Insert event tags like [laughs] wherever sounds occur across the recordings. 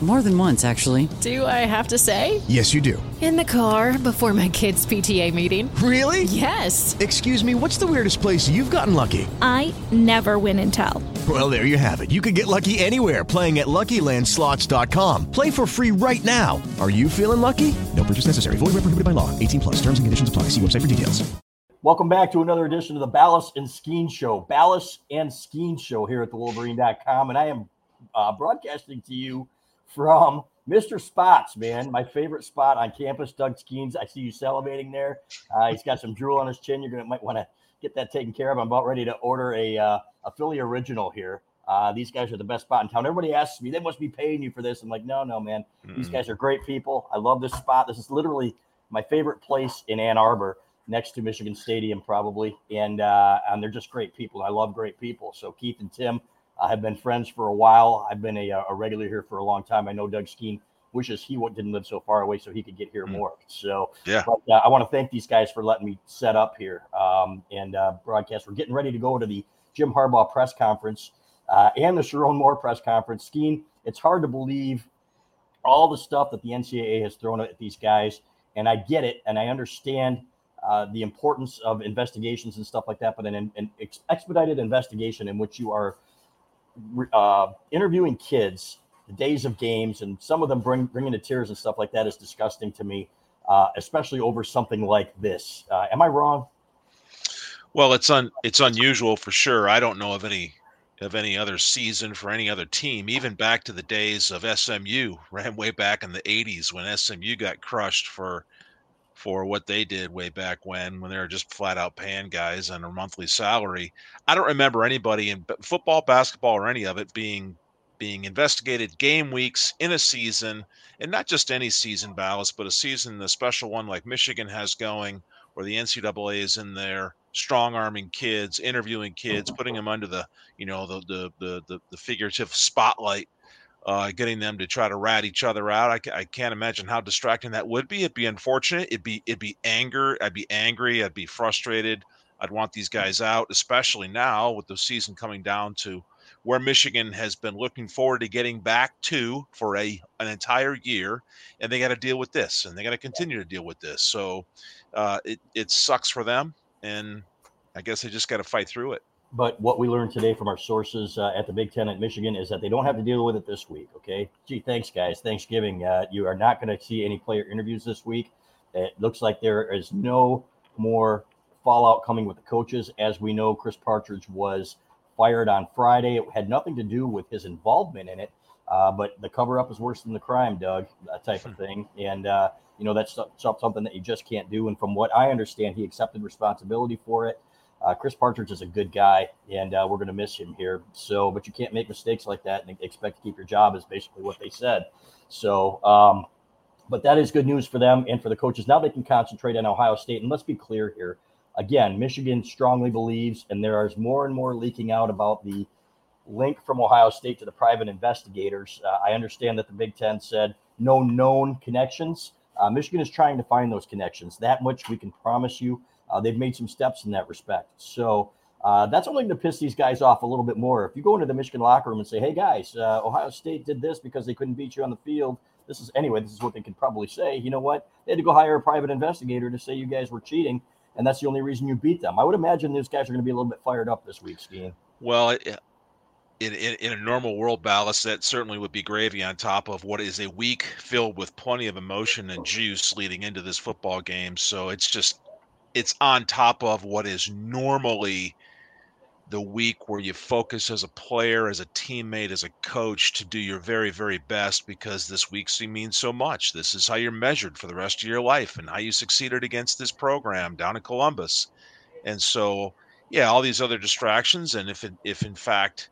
More than once, actually. Do I have to say? Yes, you do. In the car before my kids' PTA meeting. Really? Yes. Excuse me, what's the weirdest place you've gotten lucky? I never win and tell. Well, there you have it. You can get lucky anywhere playing at LuckyLandSlots.com. Play for free right now. Are you feeling lucky? No purchase necessary. Void where prohibited by law. 18 plus. Terms and conditions apply. See website for details. Welcome back to another edition of the Balas and Skene Show. Balas and Skene Show here at the Wolverine.com. And I am uh, broadcasting to you from Mr. Spots, man. My favorite spot on campus, Doug Skenes. I see you salivating there. Uh, he's got some drool on his chin. You're gonna might want to get that taken care of. I'm about ready to order a uh, a Philly original here. Uh, these guys are the best spot in town. Everybody asks me, they must be paying you for this. I'm like, no, no, man. Mm-hmm. These guys are great people. I love this spot. This is literally my favorite place in Ann Arbor, next to Michigan Stadium, probably. And uh, and they're just great people. I love great people. So Keith and Tim, I have been friends for a while. I've been a, a regular here for a long time. I know Doug Skene wishes he didn't live so far away so he could get here mm. more. So, yeah, but, uh, I want to thank these guys for letting me set up here um, and uh, broadcast. We're getting ready to go to the Jim Harbaugh press conference uh, and the Sherrone Moore press conference. Skene, it's hard to believe all the stuff that the NCAA has thrown at these guys, and I get it, and I understand. Uh, the importance of investigations and stuff like that, but an, an expedited investigation in which you are uh, interviewing kids the days of games and some of them bring bringing to tears and stuff like that is disgusting to me uh, especially over something like this. Uh, am i wrong? Well it's un it's unusual for sure. I don't know of any of any other season for any other team. Even back to the days of smu [laughs] ran way back in the 80s when smu got crushed for for what they did way back when when they were just flat out paying guys on a monthly salary. I don't remember anybody in football, basketball, or any of it being being investigated game weeks in a season, and not just any season, Balas, but a season, a special one like Michigan has going, where the NCAA is in there, strong arming kids, interviewing kids, [laughs] putting them under the you know the the the the, the figurative spotlight uh, getting them to try to rat each other out. I, I can't imagine how distracting that would be. It'd be unfortunate. It'd be it'd be anger. I'd be angry. I'd be frustrated. I'd want these guys out, especially now with the season coming down to where Michigan has been looking forward to getting back to for a an entire year, and they got to deal with this, and they got to continue to deal with this. So uh, it it sucks for them, and I guess they just got to fight through it. But what we learned today from our sources uh, at the Big Ten at Michigan is that they don't have to deal with it this week. Okay. Gee, thanks, guys. Thanksgiving. Uh, you are not going to see any player interviews this week. It looks like there is no more fallout coming with the coaches. As we know, Chris Partridge was fired on Friday. It had nothing to do with his involvement in it, uh, but the cover up is worse than the crime, Doug, that type of thing. And, uh, you know, that's something that you just can't do. And from what I understand, he accepted responsibility for it. Uh, Chris Partridge is a good guy, and uh, we're going to miss him here. So, but you can't make mistakes like that and expect to keep your job, is basically what they said. So, um, but that is good news for them and for the coaches. Now they can concentrate on Ohio State. And let's be clear here. Again, Michigan strongly believes, and there is more and more leaking out about the link from Ohio State to the private investigators. Uh, I understand that the Big Ten said no known connections. Uh, Michigan is trying to find those connections. That much we can promise you. Uh, they've made some steps in that respect. So uh, that's only going to piss these guys off a little bit more. If you go into the Michigan locker room and say, "Hey guys, uh, Ohio State did this because they couldn't beat you on the field," this is anyway. This is what they could probably say. You know what? They had to go hire a private investigator to say you guys were cheating, and that's the only reason you beat them. I would imagine these guys are going to be a little bit fired up this week, Skene. Well, in, in, in, a normal world Balas, that certainly would be gravy on top of what is a week filled with plenty of emotion and juice leading into this football game. So it's just it's on top of what is normally the week where you focus as a player, as a teammate, as a coach to do your very, very best because this week means so much. This is how you're measured for the rest of your life and how you succeeded against this program down in Columbus. And so, yeah, all these other distractions. And if, it, if in fact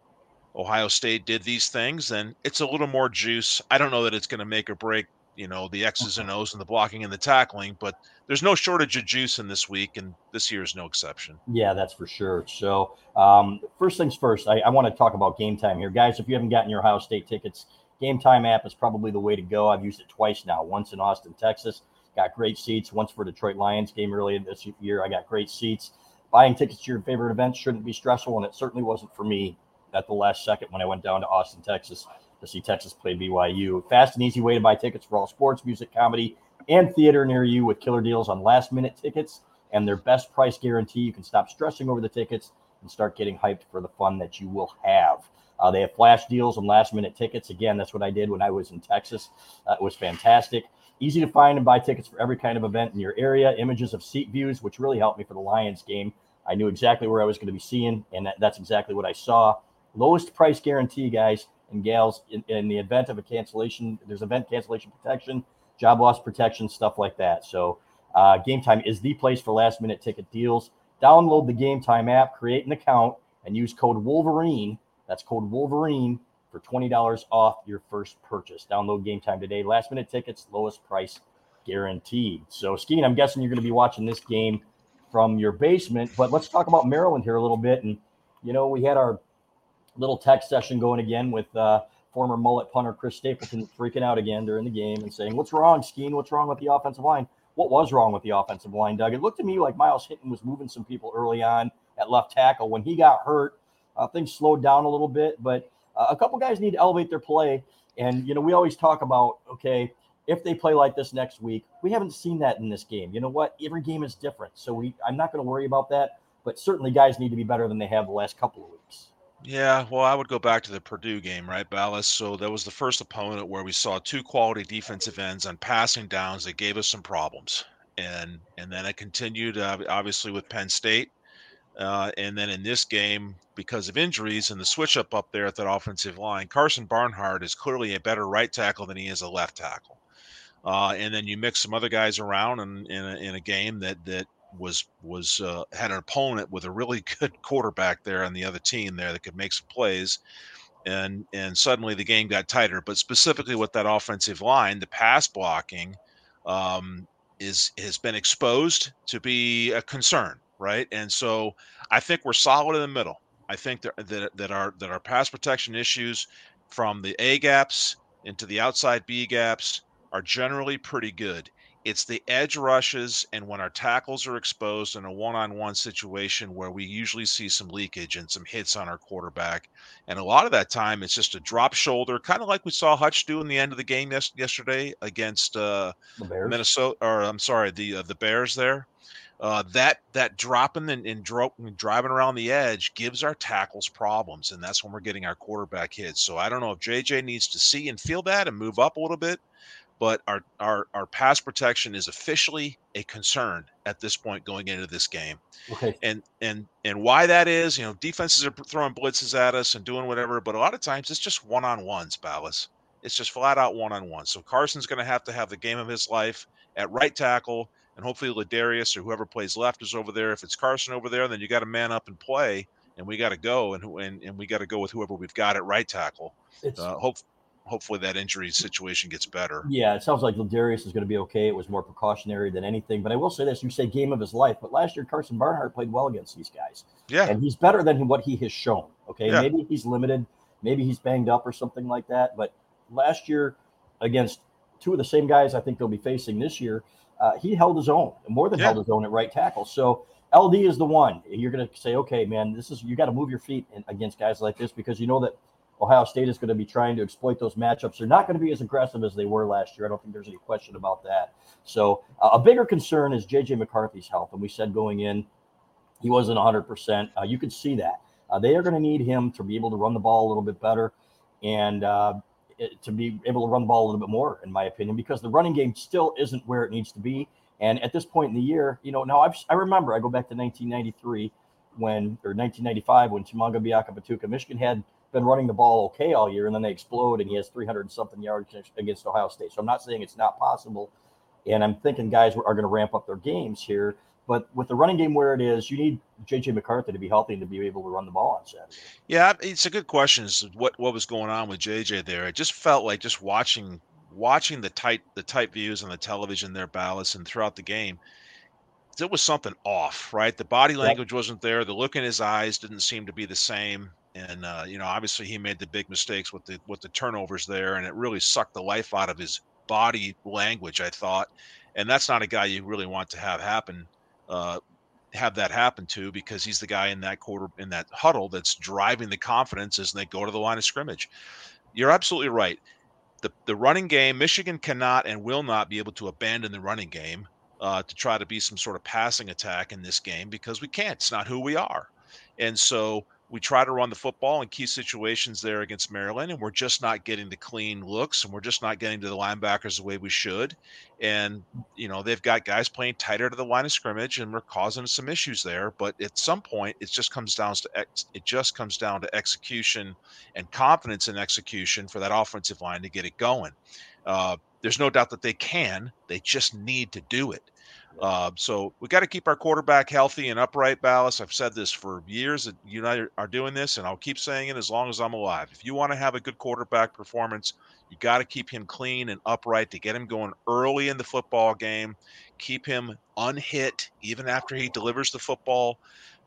Ohio State did these things, then it's a little more juice. I don't know that it's going to make or break you know the X's and O's and the blocking and the tackling, but there's no shortage of juice in this week, and this year is no exception. Yeah, that's for sure. So um, first things first, I, I want to talk about Gametime here, guys. If you haven't gotten your Ohio State tickets, Gametime app is probably the way to go. I've used it twice now. Once in Austin, Texas, got great seats. Once for Detroit Lions game earlier this year, I got great seats. Buying tickets to your favorite events shouldn't be stressful, and it certainly wasn't for me at the last second when I went down to Austin, Texas to see Texas play BYU. Fast and easy way to buy tickets for all sports, music, comedy, and theater near you with killer deals on last minute tickets and their best price guarantee. You can stop stressing over the tickets and start getting hyped for the fun that you will have. Uh, they have flash deals on last minute tickets. Again, that's what I did when I was in Texas. Uh, it was fantastic. Easy to find and buy tickets for every kind of event in your area. Images of seat views, which really helped me for the Lions game. I knew exactly where I was going to be seeing, and that, that's exactly what I saw. Lowest price guarantee, guys and gals in, in, the event of a cancellation. There's event cancellation protection, job loss protection, stuff like that. So, uh, Gametime is the place for last minute ticket deals. Download the Gametime app, create an account, and use code Wolverine. That's code Wolverine for $20 off your first purchase. Download Gametime today. Last minute tickets, lowest price guaranteed. So, Skene, I'm guessing you're going to be watching this game from your basement, but let's talk about Maryland here a little bit. And, you know, we had our little text session going again with uh, former mullet punter Chris Stapleton freaking out again during the game and saying, What's wrong, Skene? What's wrong with the offensive line? What was wrong with the offensive line, Doug? It looked to me like Myles Hinton was moving some people early on at left tackle. When he got hurt, uh, things slowed down a little bit, but uh, a couple guys need to elevate their play. And, you know, we always talk about, okay, if they play like this next week, we haven't seen that in this game. You know what? Every game is different. So we I'm not going to worry about that, but certainly guys need to be better than they have the last couple of weeks. Yeah, well, I would go back to the Purdue game, right, Balas? So that was the first opponent where we saw two quality defensive ends on passing downs that gave us some problems, and and then it continued uh, obviously with Penn State, uh, and then in this game because of injuries and the switch up up there at that offensive line, Karsen Barnhart is clearly a better right tackle than he is a left tackle, uh, and then you mix some other guys around in in a, in a game that that was was uh, had an opponent with a really [laughs] good quarterback there on the other team there that could make some plays and and suddenly the game got tighter. But specifically with that offensive line the pass blocking um, is has been exposed to be a concern right? And so i think we're solid in the middle. I think that that, that our that our pass protection issues from the a gaps into the outside b gaps are generally pretty good it's the edge rushes and when our tackles are exposed in a one-on-one situation where we usually see some leakage and some hits on our quarterback. And a lot of that time it's just a drop shoulder, kind of like we saw Hutch do in the end of the game yes- yesterday against uh, Minnesota or I'm sorry, the uh, the Bears there. Uh, that that dropping and, and, dro- and, driving around the edge gives our tackles problems, and that's when we're getting our quarterback hits. So I don't know if JJ needs to see and feel that and move up a little bit, but our our our pass protection is officially a concern at this point going into this game. Okay. And and and why that is, you know, defenses are throwing blitzes at us and doing whatever, but a lot of times it's just one on ones, Balas. It's just flat out one on one. So Karsen's going to have to have the game of his life at right tackle, and hopefully Ladarius or whoever plays left is over there. If it's Karsen over there, then you got to man up and play, and we got to go, and and and we got to go with whoever we've got at right tackle. It's, uh, hope hopefully that injury situation gets better. Yeah, it sounds like Darius is going to be okay. It was more precautionary than anything. But I will say this: you say game of his life, but last year Karsen Barnhart played well against these guys. Yeah, and he's better than what he has shown. Okay, yeah. maybe he's limited, maybe he's banged up or something like that. But last year against two of the same guys, I think they'll be facing this year. Uh, he held his own, more than yeah. held his own at right tackle. So LD is the one. You're going to say, okay, man, this is you got to move your feet against guys like this because you know that Ohio State is going to be trying to exploit those matchups. They're not going to be as aggressive as they were last year. I don't think there's any question about that. So uh, a bigger concern is JJ McCarthy's health, and we said going in, he wasn't 100. Uh, percent You could see that uh, they are going to need him to be able to run the ball a little bit better and uh, it, to be able to run the ball a little bit more, in my opinion, because the running game still isn't where it needs to be. And at this point in the year, you know, now I've, I remember I go back to 1993 when, or 1995 when Tshimanga Biakabutuka, Michigan had been running the ball okay all year, and then they explode, and he has 300 something yards against Ohio State. So I'm not saying it's not possible, and I'm thinking guys are going to ramp up their games here. But with the running game where it is, you need JJ McCarthy to be healthy and to be able to run the ball on Saturday. Yeah, it's a good question. Is what what was going on with JJ there? It just felt like just watching watching the tight the tight views on the television there, Balas, and throughout the game, there was something off. Right, the body language wasn't there. The look in his eyes didn't seem to be the same. And uh, you know, obviously, he made the big mistakes with the with the turnovers there, and it really sucked the life out of his body language. I thought, and that's not a guy you really want to have happen uh, have that happen to because he's the guy in that quarter in that huddle that's driving the confidence as they go to the line of scrimmage. You're absolutely right. The the running game, Michigan cannot and will not be able to abandon the running game uh, to try to be some sort of passing attack in this game because we can't. It's not who we are. And so we try to run the football in key situations there against Maryland, and we're just not getting the clean looks, and we're just not getting to the linebackers the way we should. And you know they've got guys playing tighter to the line of scrimmage, and we're causing some issues there. But at some point, it just comes down to ex- it just comes down to execution and confidence in execution for that offensive line to get it going. Uh, there's no doubt that they can; they just need to do it. Uh, so we got to keep our quarterback healthy and upright, Balas. I've said this for years that United are doing this, and I'll keep saying it as long as I'm alive. If you want to have a good quarterback performance, you got to keep him clean and upright to get him going early in the football game. Keep him unhit even after he delivers the football.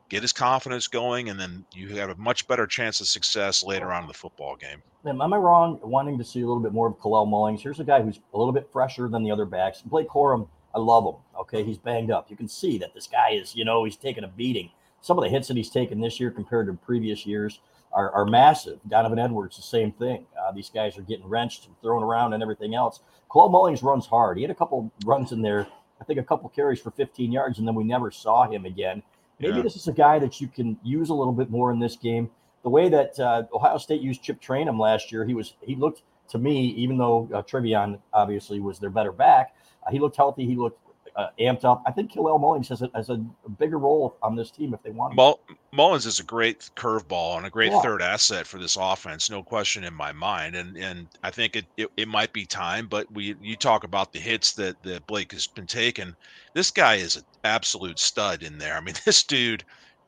Get his confidence going, and then you have a much better chance of success later on in the football game. Am I wrong wanting to see a little bit more of Kalel Mullings? Here's a guy who's a little bit fresher than the other backs. Blake Corum – I love him. Okay, he's banged up. You can see that this guy is, you know, he's taking a beating. Some of the hits that he's taken this year compared to previous years are, are massive. Donovan Edwards, the same thing. Uh, these guys are getting wrenched and thrown around and everything else. Kalel Mullings runs hard. He had a couple runs in there, I think a couple carries for 15 yards, and then we never saw him again. Maybe yeah. this is a guy that you can use a little bit more in this game. The way that uh, Ohio State used Chip Trayanum last year, he was he looked to me, even though uh, obviously was their better back, he looked healthy. He looked uh, amped up. I think Kalel Mullings has a, has a bigger role on this team if they want. Mull- Mullins is a great curveball and a great yeah. third asset for this offense, no question in my mind. And and I think it, it, it might be time, but we you talk about the hits that that Blake has been taking. This guy is an absolute stud in there. I mean, [laughs] this dude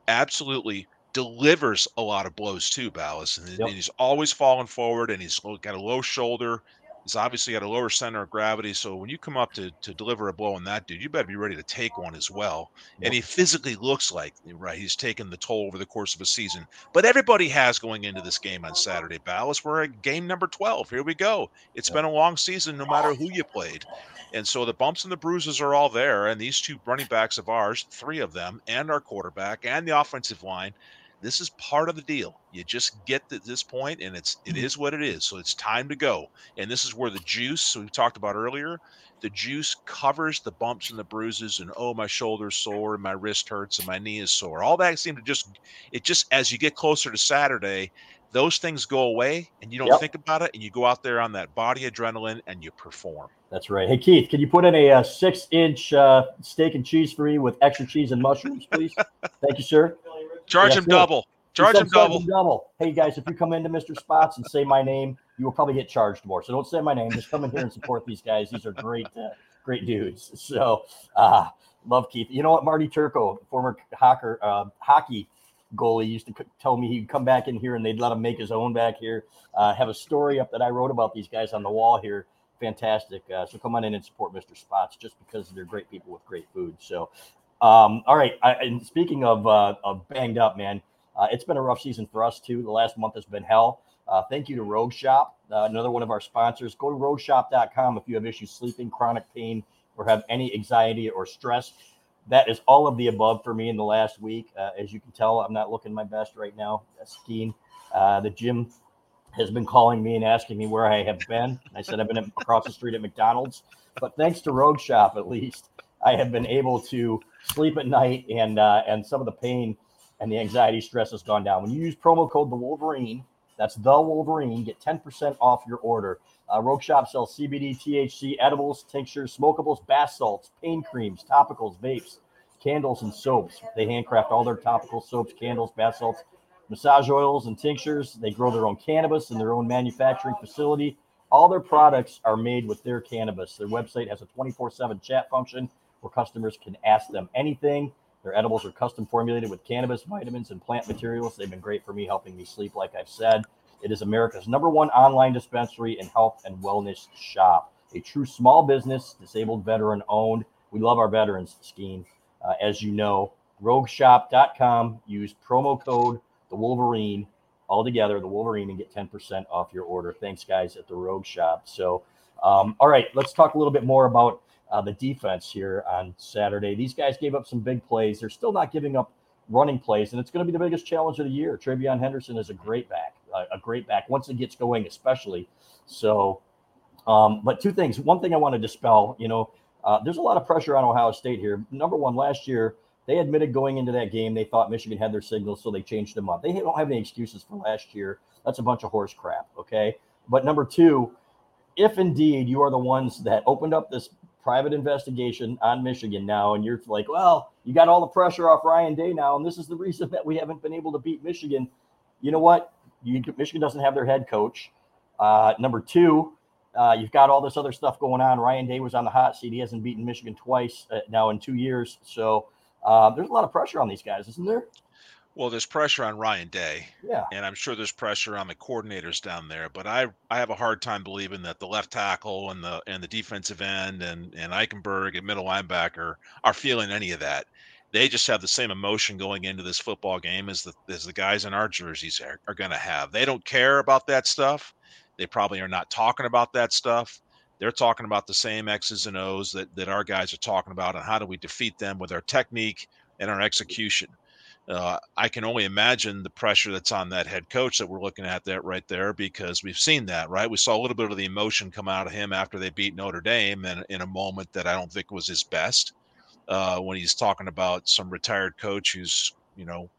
absolutely delivers a lot of blows too, Balas, and, yep. and he's always falling forward, and he's got a low shoulder. He's obviously got a lower center of gravity. So when you come up to, to deliver a blow on that dude, you better be ready to take one as well. And he physically looks like, right, he's taken the toll over the course of a season. But everybody has going into this game on Saturday, Balas. We're at game number 12. Here we go. It's been a long season, no matter who you played. And so the bumps and the bruises are all there. And these two running backs of ours, three of them, and our quarterback and the offensive line, this is part of the deal. You just get to this point, and it's it mm-hmm. what it is. So it's time to go. And this is where the juice we talked about earlier, the juice covers the bumps and the bruises, and oh, my shoulder's sore, and my wrist hurts, and my knee is sore. All that seemed to just it just as you get closer to Saturday, those things go away, and you don't yep. think about it, and you go out there on that body adrenaline, and you perform. That's right. Hey Keith, can you put in a, a uh, six-inch uh, steak and cheese for me with extra cheese and mushrooms, please? [laughs] Thank you, sir. Charge him double. Charge him double. double. Hey guys, if you come into Mr. Spots and say my name, you will probably get charged more. So don't say my name. Just come in here and support these guys. These are great, uh, great dudes. So uh, love Keith. You know what, Marty Turco, former uh, hockey goalie, used to tell me he'd come back in here and they'd let him make his own back here. Uh, have a story up that I wrote about these guys on the wall here. Fantastic. Uh, so come on in and support Mr. Spots just because they're great people with great food. So um, all right. I, and speaking of, uh, of banged up, man, uh, it's been a rough season for us too. The last month has been hell. Uh, thank you to Rogue Shop, uh, another one of our sponsors. Go to rogueshop.com if you have issues sleeping, chronic pain, or have any anxiety or stress. That is all of the above for me in the last week. Uh, as you can tell, I'm not looking my best right now. Skene. Uh, the gym has been calling me and asking me where I have been. I said I've been across the street at McDonald's. But thanks to Rogue Shop, at least, I have been able to sleep at night, and uh, and some of the pain and the anxiety stress has gone down. When you use promo code the Wolverine, that's the Wolverine, get 10% off your order. Uh, Rogue Shop sells CBD, THC, edibles, tinctures, smokables, bath salts, pain creams, topicals, vapes, candles and soaps. They handcraft all their topical soaps, candles, bath salts, massage oils, and tinctures. They grow their own cannabis in their own manufacturing facility. All their products are made with their cannabis. Their website has a 24 7 chat function where customers can ask them anything. Their edibles are custom formulated with cannabis, vitamins, and plant materials. They've been great for me, helping me sleep, like I've said. It is America's number one online dispensary and health and wellness shop. A true small business, disabled veteran owned. We love our veterans, Skene. Uh, as you know, rogueshop.com. Use promo code the Wolverine all together, the Wolverine, and get 10% off your order. Thanks, guys, at the Rogue Shop. So, um, all right, let's talk a little bit more about uh, the defense here on Saturday. These guys gave up some big plays. They're still not giving up running plays, and it's going to be the biggest challenge of the year. TreVeyon Henderson is a great back, uh, a great back once it gets going, especially. So, um, but two things. One thing I want to dispel, you know, uh, there's a lot of pressure on Ohio State here. Number one, last year they admitted going into that game they thought Michigan had their signals, so they changed them up. They don't have any excuses for last year. That's a bunch of horse crap. Okay. But number two, if indeed you are the ones that opened up this private investigation on Michigan now, and you're like, well, you got all the pressure off Ryan Day now, and this is the reason [laughs] that we haven't been able to beat Michigan. You know what? You, Michigan doesn't have their head coach. Uh, number two, uh, you've got all this other stuff going on. Ryan Day was on the hot seat. He hasn't beaten Michigan twice uh, now in two years. So uh, there's a lot of pressure on these guys, isn't there? Well, there's pressure on Ryan Day. Yeah. And I'm sure there's pressure on the coordinators down there, but I I have a hard time believing that the left tackle and the and the defensive end and and Eichenberg and middle linebacker are feeling any of that. They just have the same emotion going into this football game as the as the guys in our jerseys are, are going to have. They don't care about that stuff. They probably are not talking about that stuff they're talking about the same X's and O's that, that our guys are talking about and how do we defeat them with our technique and our execution. Uh, I can only imagine the pressure that's on that head coach that we're looking at that right there because we've seen that, right? We saw a little bit of the emotion come out of him after they beat Notre Dame and in a moment that I don't think was his best uh, when he's talking about some retired coach who's, you know,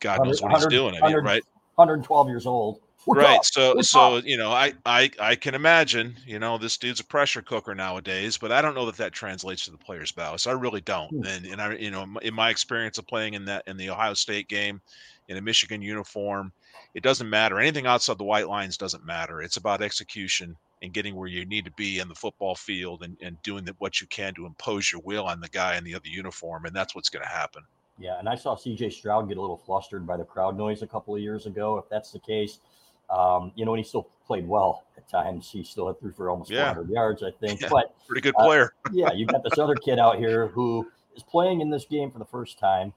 God knows what he's doing. I mean, right? 112 years old right so so you know I, I i can imagine you know this dude's a pressure cooker nowadays but i don't know that that translates to the players bows i really don't. Hmm. and and i you know in my experience of playing in that in the ohio state game in a michigan uniform it doesn't matter. Anything outside the white lines doesn't matter. It's about execution and getting where you need to be in the football field and, and doing the, what you can to impose your will on the guy in the other uniform and that's what's going to happen. Yeah and i saw cj stroud get a little flustered by the crowd noise a couple of years ago. If that's the case um, you know, and he still played well at times. He still had three for almost yeah. 400 yards, I think. [laughs] Yeah, but pretty good player. Uh, [laughs] yeah, you got this other kid out here who is playing in this game for the first time.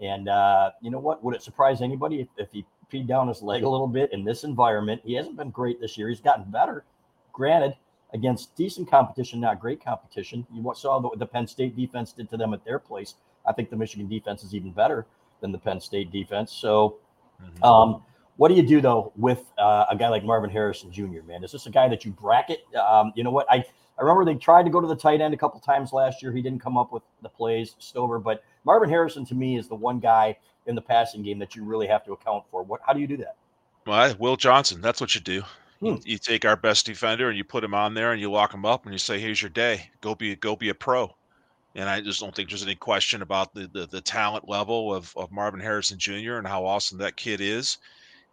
And uh, you know what? Would it surprise anybody if, if he peed down his leg a little bit in this environment? He hasn't been great this year. He's gotten better, granted, against decent competition, not great competition. You saw what the Penn State defense did to them at their place. I think the Michigan defense is even better than the Penn State defense. So, mm-hmm. um, what do you do though with uh, a guy like Marvin Harrison Jr. Man, is this a guy that you bracket? Um, you know what? I I remember they tried to go to the tight end a couple times last year. He didn't come up with the plays, Stover. But Marvin Harrison to me is the one guy in the passing game that you really have to account for. What? How do you do that? Well, Will Johnson. That's what you do. Hmm. You, you, take our best defender and you put him on there and you lock him up and you say, "Here's your day. Go be go be a pro." And I just don't think there's any question about the the, the talent level of, of Marvin Harrison Jr. and how awesome that kid is.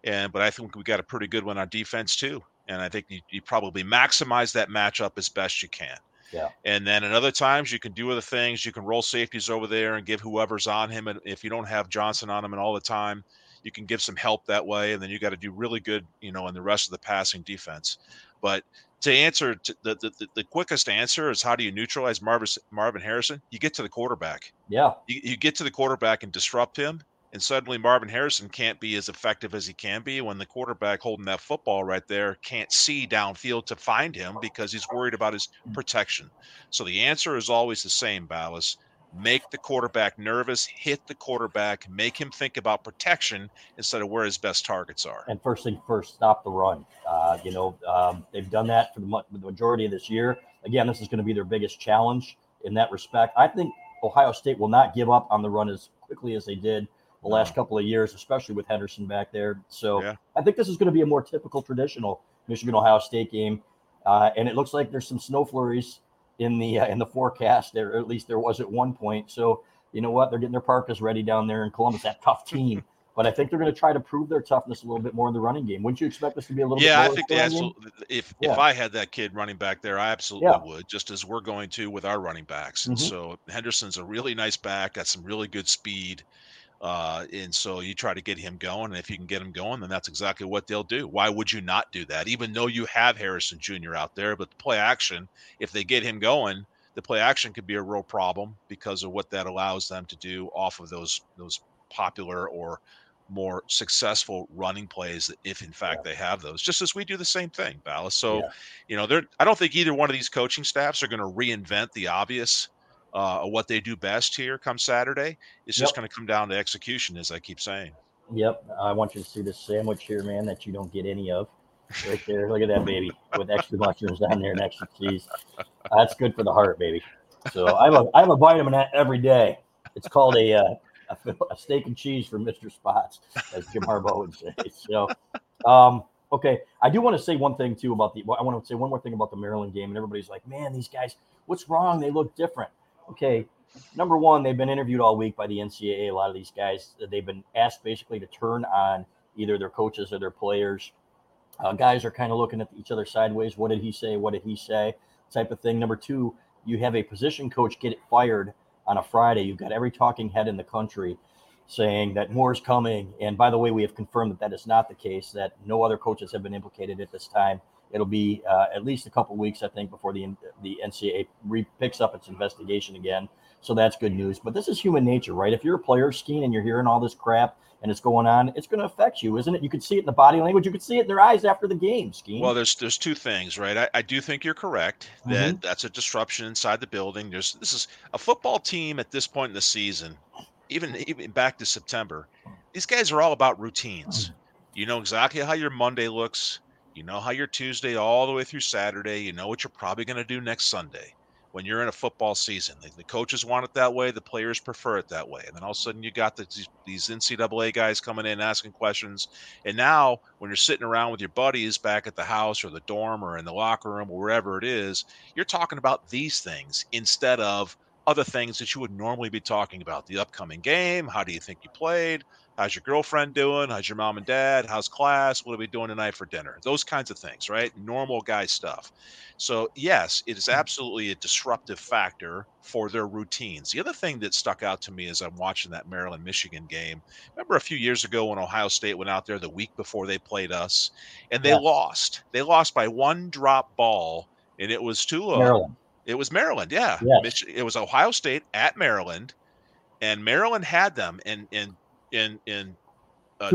And but I think we got a pretty good one on defense too. And I think you, you probably maximize that matchup as best you can. Yeah. And then at other times you can do other things. You can roll safeties over there and give whoever's on him. And if you don't have Johnson on him and all the time, you can give some help that way. And then you got to do really good, you know, in the rest of the passing defense. But to answer to the, the, the quickest answer is how do you neutralize Marvin Marvin Harrison? You get to the quarterback. Yeah. You, you get to the quarterback and disrupt him and suddenly Marvin Harrison can't be as effective as he can be when the quarterback holding that football right there can't see downfield to find him because he's worried about his protection. So the answer is always the same, Balas. Make the quarterback nervous, hit the quarterback, make him think about protection instead of where his best targets are. And first thing first, stop the run. Uh, you know, um, they've done that for the, the majority of this year. Again, this is going to be their biggest challenge in that respect. I think Ohio State will not give up on the run as quickly as they did the last couple of years, especially with Henderson back there. So yeah. I think this is going to be a more typical traditional Michigan Ohio State game, uh, and it looks like there's some snow flurries in the uh, in the forecast. There, at least there was at one point. So you know what? They're getting their parkas ready down there in Columbus. That tough team. But I think they're going to try to prove their toughness a little bit more in the running game. Wouldn't you expect this to be a little? Yeah, bit I think they absolutely. If yeah. if I had that kid running back there, I absolutely yeah. would. Just as we're going to with our running backs. Mm-hmm. so Henderson's a really nice back, got some really good speed. Uh, and so you try to get him going, and if you can get him going, then that's exactly what they'll do. Why would you not do that? Even though you have Harrison Jr. out there, but the play action, if they get him going, the play action could be a real problem because of what that allows them to do off of those those popular or more successful running plays if in fact yeah. they have those just as we do the same thing Balas. so yeah. you know they're i don't think either one of these coaching staffs are going to reinvent the obvious uh, what they do best here come saturday it's yep. just going to come down to execution as i keep saying yep i want you to see this sandwich here man that you don't get any of right there look at that baby with extra mushrooms down there and extra cheese that's good for the heart baby so i have a i have a vitamin every day it's called a uh, a steak and cheese for Mr. Spots, as Jim Harbaugh would say. So, um, okay, I do want to say one thing too about the. I want to say one more thing about the Maryland game, and everybody's like, "Man, these guys, what's wrong? They look different." Okay, number one, they've been interviewed all week by the NCAA. A lot of these guys, they've been asked basically to turn on either their coaches or their players. Uh, guys are kind of looking at each other sideways. What did he say? What did he say? Type of thing. Number two, you have a position coach get fired on a Friday. You've got every talking head in the country saying that more is coming. And by the way, we have confirmed that that is not the case, that no other coaches have been implicated at this time. It'll be uh, at least a couple weeks, I think, before the the NCAA re- picks up its investigation again. So that's good news. But this is human nature, right? If you're a player Skene and you're hearing all this crap and it's going on, it's going to affect you, isn't it? You could see it in the body language. You could see it in their eyes after the game. Skene. Well, there's there's two things, right? I, I do think you're correct that mm-hmm. that's a disruption inside the building. There's this is a football team at this point in the season even even back to September, these guys are all about routines. Mm. You know exactly how your Monday looks. You know how your Tuesday all the way through Saturday. You know what you're probably going to do next Sunday when you're in a football season. The, the, coaches want it that way. The players prefer it that way. And then all of a sudden you got the, these, these NCAA guys coming in asking questions. And now when you're sitting around with your buddies back at the house or the dorm or in the locker room or wherever it is, you're talking about these things instead of other things that you would normally be talking about the upcoming game how do you think you played how's your girlfriend doing how's your mom and dad how's class what are we doing tonight for dinner? Those kinds of things right? Normal guy stuff. So yes it is mm. absolutely a disruptive factor for their routines. The other thing that stuck out to me as i'm watching that maryland michigan game remember a few years ago when ohio state went out there the week before they played us and they lost. They lost by one drop ball and it was to a, Maryland. It was Maryland, yeah. Yes. It was Ohio State at Maryland, and Maryland had them in in in in uh,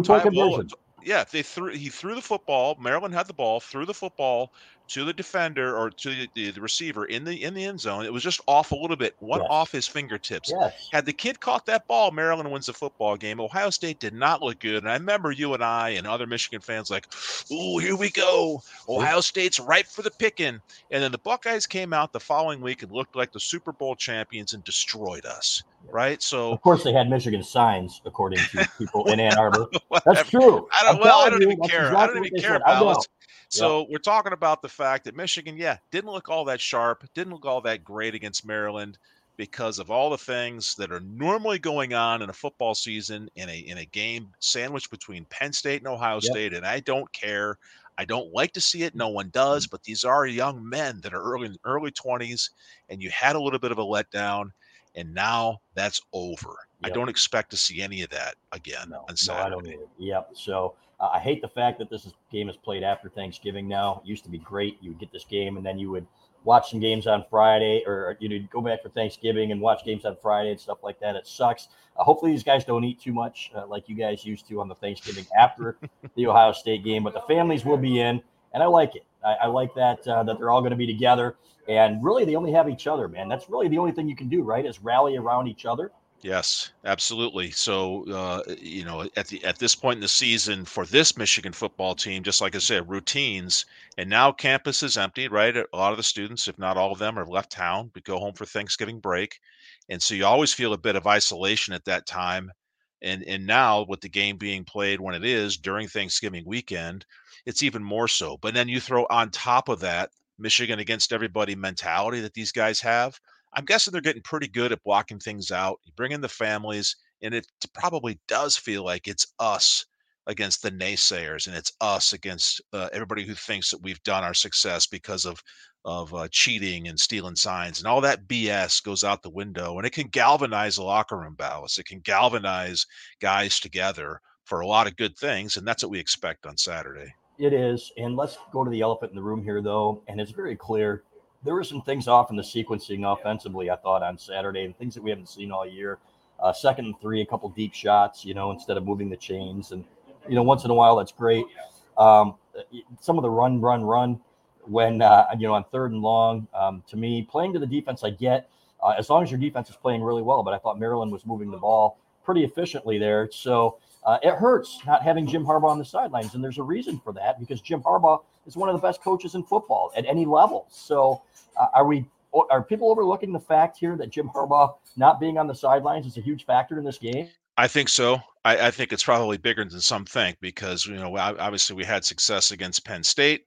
yeah, they threw he threw the football. Maryland had the ball, threw the football to the defender or to the, the, the, receiver in the in the end zone. It was just off a little bit, one yes. off his fingertips. Yes. Had the kid caught that ball, Maryland wins the football game. Ohio State did not look good, and I remember you and I and other Michigan fans like, "Ooh, here we go! Ohio State's ripe for the picking." And then the Buckeyes came out the following week and looked like the Super Bowl champions and destroyed us. Right, so of course they had Michigan signs, according to people in Ann Arbor. [laughs] That's true. I don't. well, I don't even care. Exactly I don't even care about it. So yep. we're talking about the fact that Michigan, yeah, didn't look all that sharp, didn't look all that great against Maryland because of all the things that are normally going on in a football season in a in a game sandwiched between Penn State and Ohio yep. State. And I don't care. I don't like to see it. No one does, mm-hmm. but these are young men that are early in early 20s, and you had a little bit of a letdown, and now that's over. Yep. I don't expect to see any of that again no, on Saturday. No, I don't either. Yep. So uh, I hate the fact that this is, game is played after Thanksgiving now. It used to be great. You would get this game and then you would watch some games on Friday or you know go back for Thanksgiving and watch games on Friday and stuff like that. It sucks. Uh, hopefully these guys don't eat too much uh, like you guys used to on the Thanksgiving after [laughs] the Ohio State game, but the families will be in, and I like it. I, I like that uh, that they're all going to be together, and really they only have each other, man. That's really the only thing you can do, right? Is rally around each other Yes, absolutely. So, uh, you know, at the at this point in the season for this Michigan football team, just like I said, routines, and now campus is empty. Right, a lot of the students, if not all of them, are left town to go home for Thanksgiving break, and so you always feel a bit of isolation at that time. And and now with the game being played when it is during Thanksgiving weekend, it's even more so. But then you throw on top of that Michigan against everybody mentality that these guys have I'm guessing they're getting pretty good at blocking things out. You bring in the families, and it probably does feel like it's us against the naysayers, and it's us against uh, everybody who thinks that we've done our success because of of uh, cheating and stealing signs and all that BS goes out the window, and it can galvanize the locker room balance. It can galvanize guys together for a lot of good things, and that's what we expect on Saturday. It is, and let's go to the elephant in the room here, though, and it's very clear there were some things off in the sequencing offensively. I thought on Saturday, and things that we haven't seen all year. Uh, second and three, a couple deep shots, you know, instead of moving the chains, and you know, once in a while that's great. Um, some of the run, run, run when uh, you know on third and long. Um, to me, playing to the defense, I get uh, as long as your defense is playing really well. But I thought Maryland was moving the ball pretty efficiently there, so uh, it hurts not having Jim Harbaugh on the sidelines, and there's a reason for that because Jim Harbaugh is one of the best coaches in football at any level. So, uh, are we? Are people overlooking the fact here that Jim Harbaugh not being on the sidelines is a huge factor in this game? I think so. I, I, think it's probably bigger than some think because you know obviously we had success against Penn State,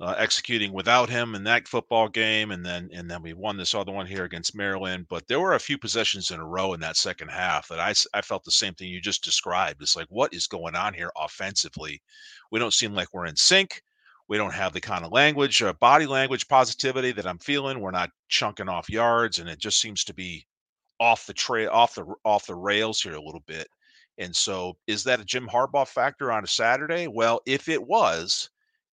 uh, executing without him in that football game, and then and then we won this other one here against Maryland. But there were a few possessions in a row in that second half that I I felt the same thing you just described. It's like what is going on here offensively? We don't seem like we're in sync. We don't have the kind of language, uh, body language, positivity that I'm feeling. We're not chunking off yards, and it just seems to be off the trail, off the off the rails here a little bit. And so, is that a Jim Harbaugh factor on a Saturday? Well, if it was,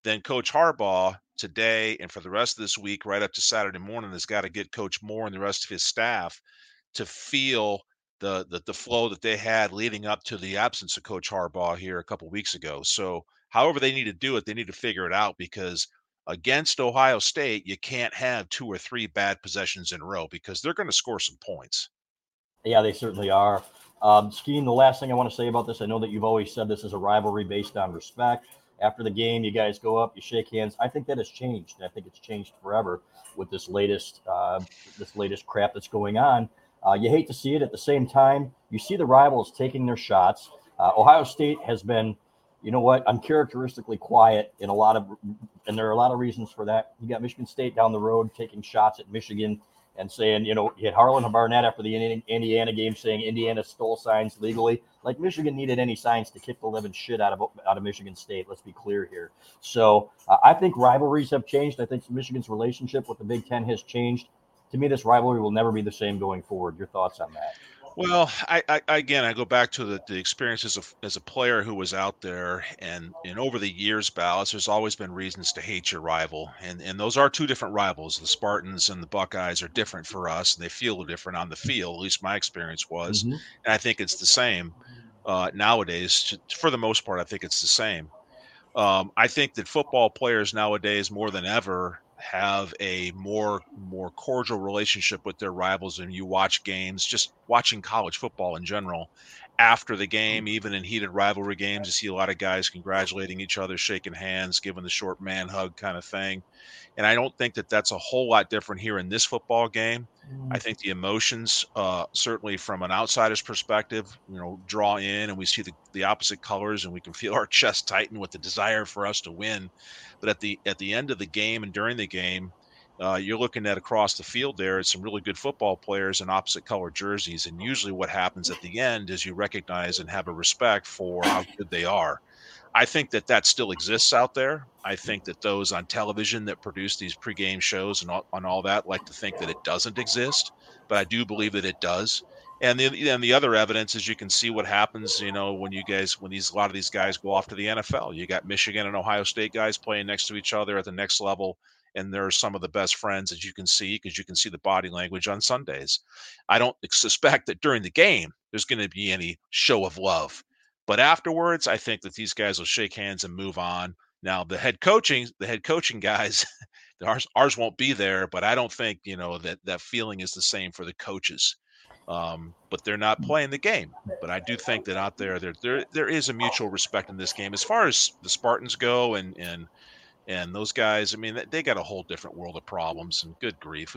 then Coach Harbaugh today and for the rest of this week, right up to Saturday morning, has got to get Coach Moore and the rest of his staff to feel the, the the flow that they had leading up to the absence of Coach Harbaugh here a couple weeks ago. So, however they need to do it, they need to figure it out because against Ohio State, you can't have two or three bad possessions in a row because they're going to score some points. Yeah, they certainly are. Um, Skene, the last thing I want to say about this, I know that you've always said this is a rivalry based on respect. After the game, you guys go up, you shake hands. I think that has changed. and I think it's changed forever with this latest uh, this latest crap that's going on. Uh, you hate to see it. At the same time, you see the rivals taking their shots. Uh, Ohio State has been, you know what, uncharacteristically quiet in a lot of, and there are a lot of reasons for that. You got Michigan State down the road taking shots at Michigan and saying, you know, had Harlon Barnett after the Indiana game saying Indiana stole signs legally. Like Michigan needed any signs to kick the living shit out of out of Michigan State. Let's be clear here. So uh, I think rivalries have changed. I think Michigan's relationship with the Big Ten has changed. To me, this rivalry will never be the same going forward. Your thoughts on that? Well, I, I, again, I go back to the, the experiences of as a player who was out there, and and over the years, Balas, there's always been reasons to hate your rival, and and those are two different rivals. The Spartans and the Buckeyes are different for us, and they feel different on the field. At least my experience was, mm-hmm. and I think it's the same uh, nowadays. For the most part, I think it's the same. Um, I think that football players nowadays, more than ever, have a more more cordial relationship with their rivals and you watch games just watching college football in general after the game mm-hmm. even in heated rivalry games you see a lot of guys congratulating each other shaking hands giving the short man hug kind of thing and i don't think that that's a whole lot different here in this football game I mm. think the emotions, uh, certainly from an outsider's perspective, you know, draw in and we see the, the opposite colors and we can feel [laughs] our chest tighten with the desire for us to win. But at the at the end of the game and during the game, uh, you're looking at across the field there, it's some really good football players in opposite color jerseys. And usually what happens at the end is you recognize and have a respect for how good they are. I think that that still exists out there. I think that those on television that produce these pregame shows and all, on all that like to think that it doesn't exist, but I do believe that it does. And the and the other evidence is you can see what happens, you know, when you guys when these a lot of these guys go off to the NFL. You got Michigan and Ohio State guys playing next to each other at the next level, and they're some of the best friends as you can see because you can see the body language on Sundays. I don't [laughs] suspect that during the game there's going to be any show of love but afterwards, I think that these guys will shake hands and move on. Now, the head coaching, the head coaching [laughs] guys, ours ours won't be there, but I don't think you know that that feeling is the same for the coaches. Um, but they're not playing the game. But I do think that out there, there there there is a mutual respect in this game. As far as the Spartans go, and and and those guys, I mean, they got a whole different world of problems. And good grief,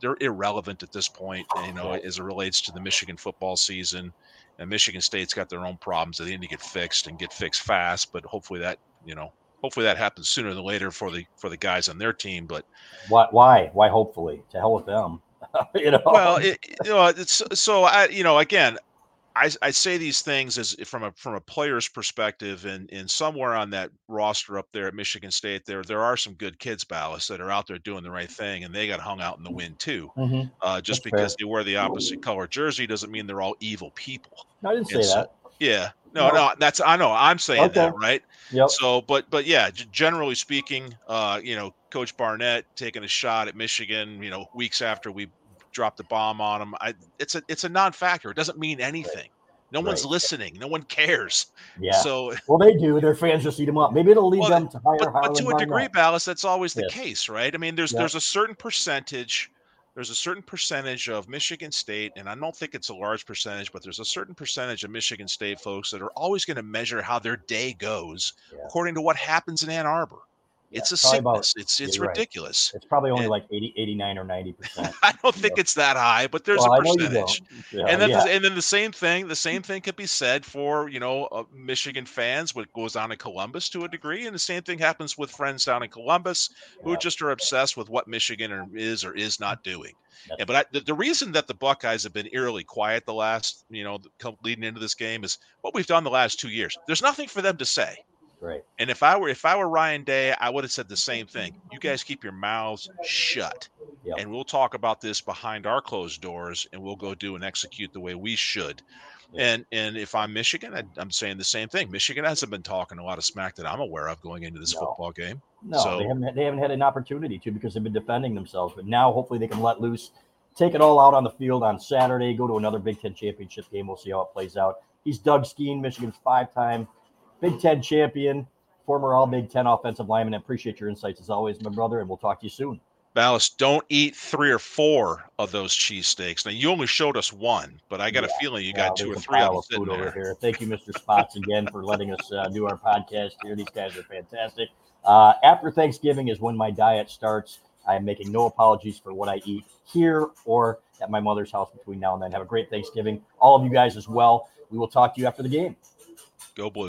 they're irrelevant at this point. You know, as it relates to the Michigan football season and Michigan State's got their own problems that they need to get fixed and get fixed fast. But hopefully that you know hopefully that happens sooner than later for the for the guys on their team. But why why why hopefully to hell with them. [laughs] you know. Well, it, you know, it's so I, you know, again, I, I say these things as from a from a player's perspective, and and somewhere on that roster up there at Michigan State, there there are some good kids, Balas, that are out there doing the right thing, and they got hung out in the wind too. Mhm. Uh, just That's because fair. they wear the opposite color jersey doesn't mean they're all evil people. No, I didn't say so- that. Yeah, no, No. no, that's I know I'm saying that, right? Yep. So, but but yeah, generally speaking, uh, you know, Coach Barnett taking a shot at Michigan, you know, weeks after we dropped the bomb on him, I, it's a it's a non-factor. It doesn't mean anything. No one's listening. No one cares. Yeah. So, [laughs] well, they do. Their fans just eat them up. Maybe it'll lead Well, them to hire but, but to a degree, Barnett. Balas, that's always the Yes. case, right? I mean, there's Yeah. there's a certain percentage. There's a certain percentage of Michigan State, and I don't think it's a large percentage, but there's a certain percentage of Michigan State folks that are always going to measure how their day goes Yeah. according to what happens in Ann Arbor. Yeah, It's a probably about- it's it's you're right. ridiculous. It's probably only and- like 80, 89 or 90%. [laughs] I don't think it's that high, but there's well, a I know you percentage. Yeah, and then yeah. the, and then the same thing the same thing could be said for you know uh, Michigan fans what goes on in Columbus to a degree and the same thing happens with friends down in Columbus who just are obsessed with what Michigan are, is or is not doing. That's- Yeah, but I, the, the reason that the Buckeyes have been eerily quiet the last you know leading into this game is what we've done the last 2 years. There's nothing for them to say. Right. And if I were if I were Ryan Day, I would have said the same thing. You guys keep your mouths shut. Yep. And we'll talk about this behind our closed doors and we'll go do and execute the way we should. Yeah. And and if I'm Michigan, I, I'm saying the same thing. Michigan hasn't been talking a lot of smack that I'm aware of going into this No. football game. No, So- they haven't. They haven't had an opportunity to because they've been defending themselves. But now, hopefully, they can let loose, take it all out on the field on Saturday. Go to another Big Ten championship game. We'll see how it plays out. He's Doug Skene, Michigan's five-time Big Ten champion, former All Big Ten offensive lineman. I appreciate your insights as always, my brother, and we'll talk to you soon. Balas, don't eat three or four of those cheesesteaks. Now you only showed us one, but I got a feeling you got two or three of pile them of sitting food over here. Thank you, Mr. Spots, again for letting us uh, do our podcast here. These guys are fantastic. Uh, after Thanksgiving is when my diet starts. I am making no apologies for what I eat here or at my mother's house between now and then. Have a great Thanksgiving, all of you guys as well. We will talk to you after the game. Go blue.